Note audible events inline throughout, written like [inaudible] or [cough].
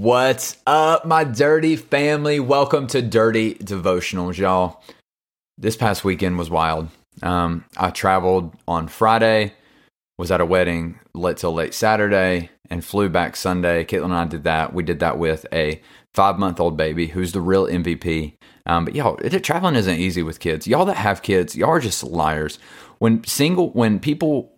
What's up, my dirty family? Welcome to Dirty Devotionals, y'all. This past weekend was wild. Um, I traveled on Friday, was at a wedding late till late Saturday, and flew back Sunday. Caitlin and I did that. We did that with a five month old baby who's the real MVP. Um, but y'all, it, traveling isn't easy with kids. Y'all that have kids, y'all are just liars. When single, when people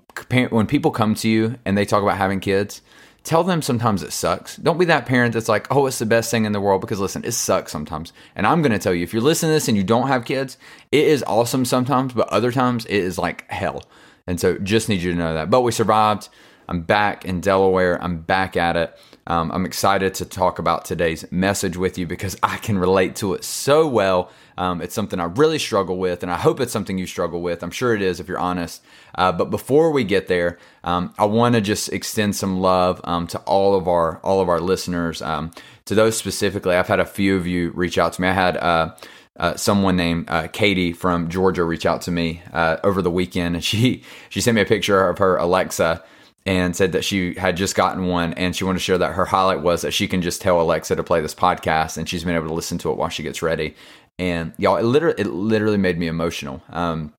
when people come to you and they talk about having kids, tell them sometimes it sucks. Don't be that parent that's like, oh, it's the best thing in the world because listen, it sucks sometimes. And I'm going to tell you, if you're listening to this and you don't have kids, it is awesome sometimes, but other times it is like hell. And so just need you to know that. But we survived. I'm back in Delaware. I'm back at it. Um, I'm excited to talk about today's message with you because I can relate to it so well. Um, it's something I really struggle with, and I hope it's something you struggle with. I'm sure it is if you're honest. Uh, but before we get there, um, I want to just extend some love um, to all of our all of our listeners. Um, to those specifically, I've had a few of you reach out to me. I had. Uh, uh, someone named uh, Katie from Georgia reach out to me uh, over the weekend, and she she sent me a picture of her Alexa and said that she had just gotten one and she wanted to share that her highlight was that she can just tell Alexa to play this podcast and she's been able to listen to it while she gets ready. And y'all it literally it literally made me emotional. Um,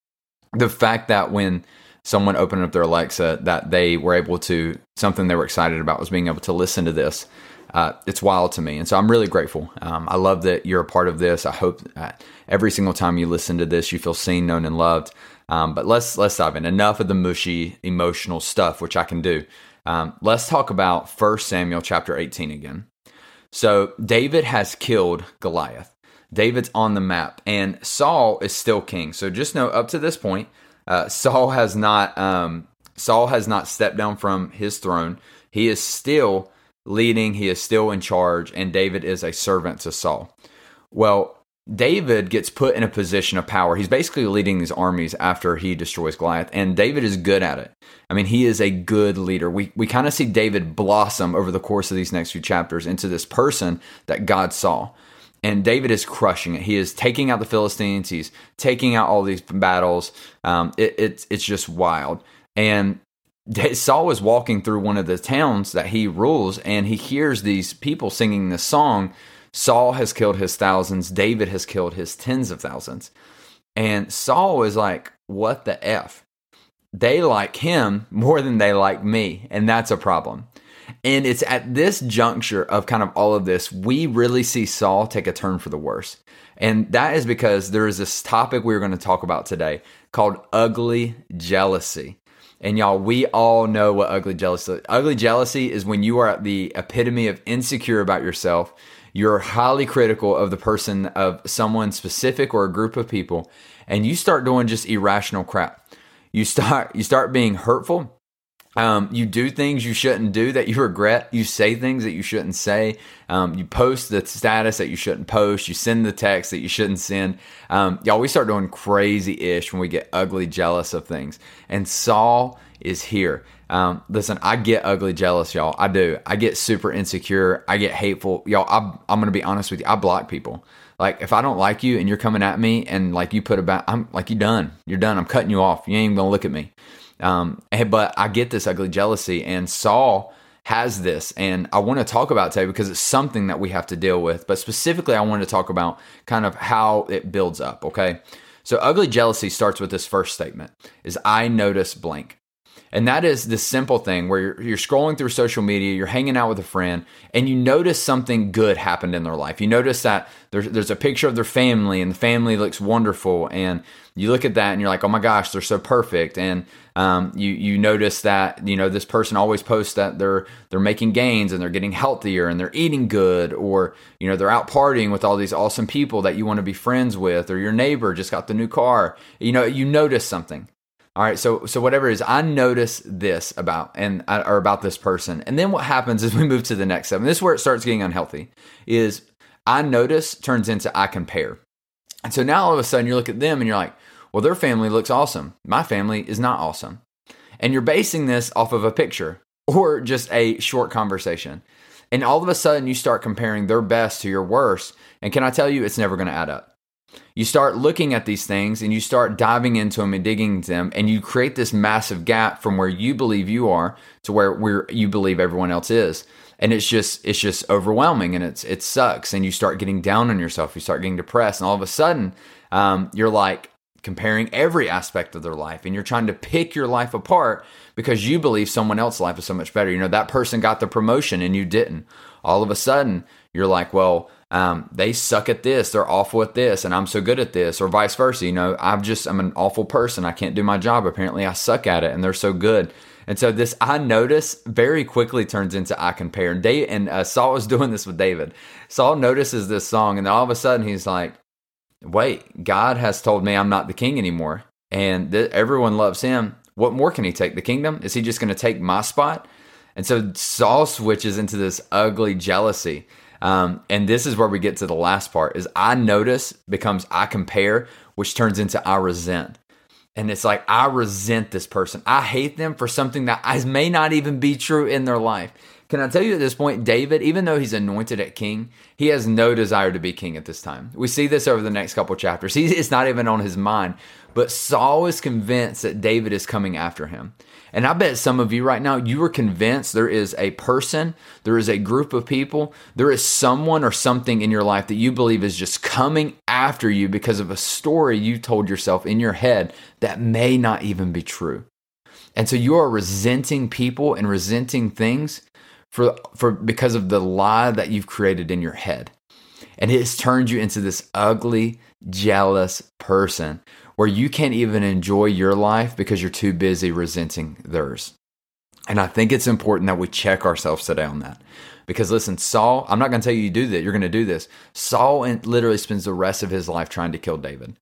the fact that when someone opened up their alexa that they were able to something they were excited about was being able to listen to this uh, it's wild to me. And so i'm really grateful. Um, i love that you're a part of this. I hope every single time you listen to this you feel seen known and loved um, but let's let's dive in enough of the mushy emotional stuff which i can do um, let's talk about 1 samuel chapter 18 again so david has killed goliath David's on the map, and Saul is still king. So just know up to this point, uh, Saul has not um, Saul has not stepped down from his throne. He is still leading. He is still in charge, and David is a servant to Saul. Well, David gets put in a position of power. He's basically leading these armies after he destroys Goliath, and David is good at it. I mean, he is a good leader. We we kind of see David blossom over the course of these next few chapters into this person that God saw and David is crushing it. He is taking out the Philistines. He's taking out all these battles. Um, it, it's it's just wild. And Saul is walking through one of the towns that he rules, and he hears these people singing this song. Saul has killed his thousands. David has killed his tens of thousands. And Saul is like, "What the f?" They like him more than they like me, and that's a problem. And it's at this juncture of kind of all of this, we really see Saul take a turn for the worse. And that is because there is this topic we are going to talk about today called ugly jealousy. And y'all, we all know what ugly jealousy is. Ugly jealousy is when you are at the epitome of insecure about yourself. You're highly critical of the person, of someone specific or a group of people, and you start doing just irrational crap. You start you start being hurtful um, you do things you shouldn't do that you regret. You say things that you shouldn't say. Um, you post the status that you shouldn't post. You send the text that you shouldn't send. Um, y'all, we start doing crazy ish when we get ugly jealous of things. And Saul is here. Um, listen, I get ugly jealous, y'all. I do. I get super insecure. I get hateful. Y'all, I'm, I'm to be honest with you. I block people. Like, if I don't like you and you're coming at me and like you put about, I'm like, you done. You're done. I'm cutting you off. You ain't even to look at me. Um, but I get this ugly jealousy, and Saul has this, and I want to talk about today because it's something that we have to deal with. But specifically, I want to talk about kind of how it builds up. Okay, so ugly jealousy starts with this first statement: "Is I notice blank." And that is the simple thing where you're, you're, scrolling through social media, you're hanging out with a friend, and you notice something good happened in their life. You notice that there's, there's a picture of their family, and the family looks wonderful. And you look at that and you're like, oh my gosh, they're so perfect. And um, you you notice that you know this person always posts that they're they're making gains and they're getting healthier and they're eating good, or you know they're out partying with all these awesome people that you want to be friends with, or your neighbor just got the new car. You know, you notice something. All right, so so whatever it is, I notice this about and uh, or about this person, and then what happens is we move to the next step. And this is where it starts getting unhealthy. Is I notice turns into I compare, and so now all of a sudden you look at them and you're like, well, their family looks awesome. My family is not awesome, and you're basing this off of a picture [laughs] or just a short conversation, and all of a sudden you start comparing their best to your worst, and can I tell you, it's never going to add up you start looking at these things and you start diving into them and digging into them and you create this massive gap from where you believe you are to where where you believe everyone else is. And it's just it's just overwhelming and it's it sucks. And you start getting down on yourself. You start getting depressed. And all of a sudden um, you're like comparing every aspect of their life and you're trying to pick your life apart because you believe someone else's life is so much better. You know that person got the promotion and you didn't. All of a sudden you're like well um, they suck at this, they're awful at this, and I'm so good at this, or vice versa. You know, I'm just I'm an awful person. I can't do my job. Apparently, I suck at it, and they're so good. And so this I notice very quickly turns into I compare. And Dave and uh, Saul was [laughs] doing this with David. Saul notices this song, and then all of a sudden he's like, "Wait, God has told me I'm not the king anymore, and th- everyone loves him. What more can he take? The kingdom? Is he just going to take my spot?" And so Saul switches into this ugly jealousy. Um, and this is where we get to the last part is I notice becomes I compare, which turns into I resent. And it's like, I resent this person. I hate them for something that may not even be true in their life. Can I tell you at this point, David, even though he's anointed at king, he has no desire to be king at this time. We see this over the next couple chapters. He, it's not even on his mind. But Saul is convinced that David is coming after him. And I bet some of you right now, you are convinced there is a person, there is a group of people, there is someone or something in your life that you believe is just coming after you because of a story you told yourself in your head that may not even be true. And so you are resenting people and resenting things for, for because of the lie that you've created in your head. And it has turned you into this ugly, jealous person where you can't even enjoy your life because you're too busy resenting theirs. And I think it's important that we check ourselves today on that. Because listen, Saul, I'm not going to tell you you do that. You're going to do this. Saul literally spends the rest of his life trying to kill David.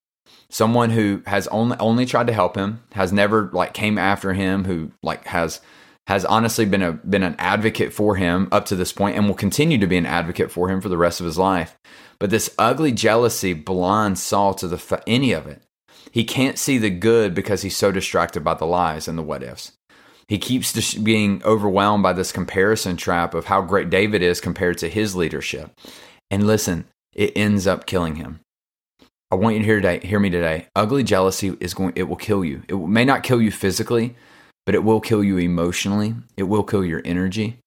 Someone who has only only tried to help him, has never like came after him, who like has has honestly been a been an advocate for him up to this point and will continue to be an advocate for him for the rest of his life. But this ugly jealousy blinds Saul to the any of it. He can't see the good because he's so distracted by the lies and the what ifs. He keeps just being overwhelmed by this comparison trap of how great David is compared to his leadership. And listen, it ends up killing him. I want you to hear today, hear me today. Ugly jealousy is going it will kill you. It may not kill you physically, but it will kill you emotionally. It will kill your energy.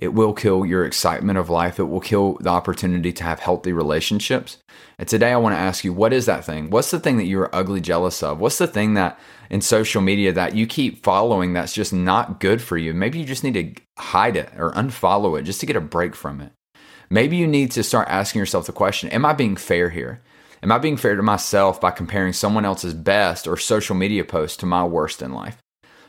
It will kill your excitement of life. It will kill the opportunity to have healthy relationships. And today I want to ask you, what is that thing? What's the thing that you're ugly jealous of? What's the thing that in social media that you keep following that's just not good for you? Maybe you just need to hide it or unfollow it just to get a break from it. Maybe you need to start asking yourself the question Am I being fair here? Am I being fair to myself by comparing someone else's best or social media post to my worst in life?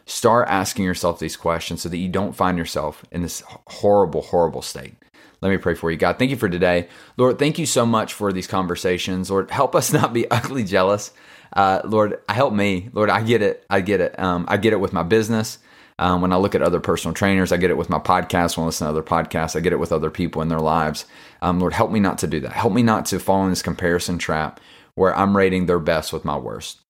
Start asking yourself these questions so that you don't find yourself in this horrible, horrible state. Let me pray for you. God, thank you for today. Lord, thank you so much for these conversations. Lord, help us [laughs] not be ugly jealous. Uh, Lord, help me. Lord, I get it. I get it. Um, I get it with my business. Um, when I look at other personal trainers, I get it with my podcast. When I listen to other podcasts, I get it with other people in their lives. Um, Lord, help me not to do that. Help me not to fall in this comparison trap where I'm rating their best with my worst.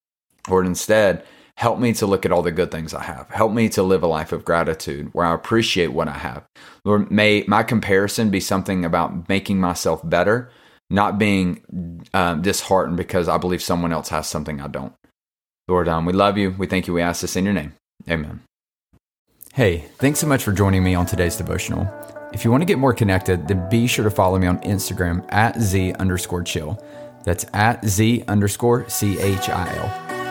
Lord, instead, Help me to look at all the good things I have. Help me to live a life of gratitude where I appreciate what I have. Lord, may my comparison be something about making myself better, not being um, disheartened because I believe someone else has something I don't. Lord, um, we love you. We thank you. We ask this in your name. Amen. Hey, thanks so much for joining me on today's devotional. If you want to get more connected, then be sure to follow me on Instagram at Z underscore chill. That's at Z underscore C H I L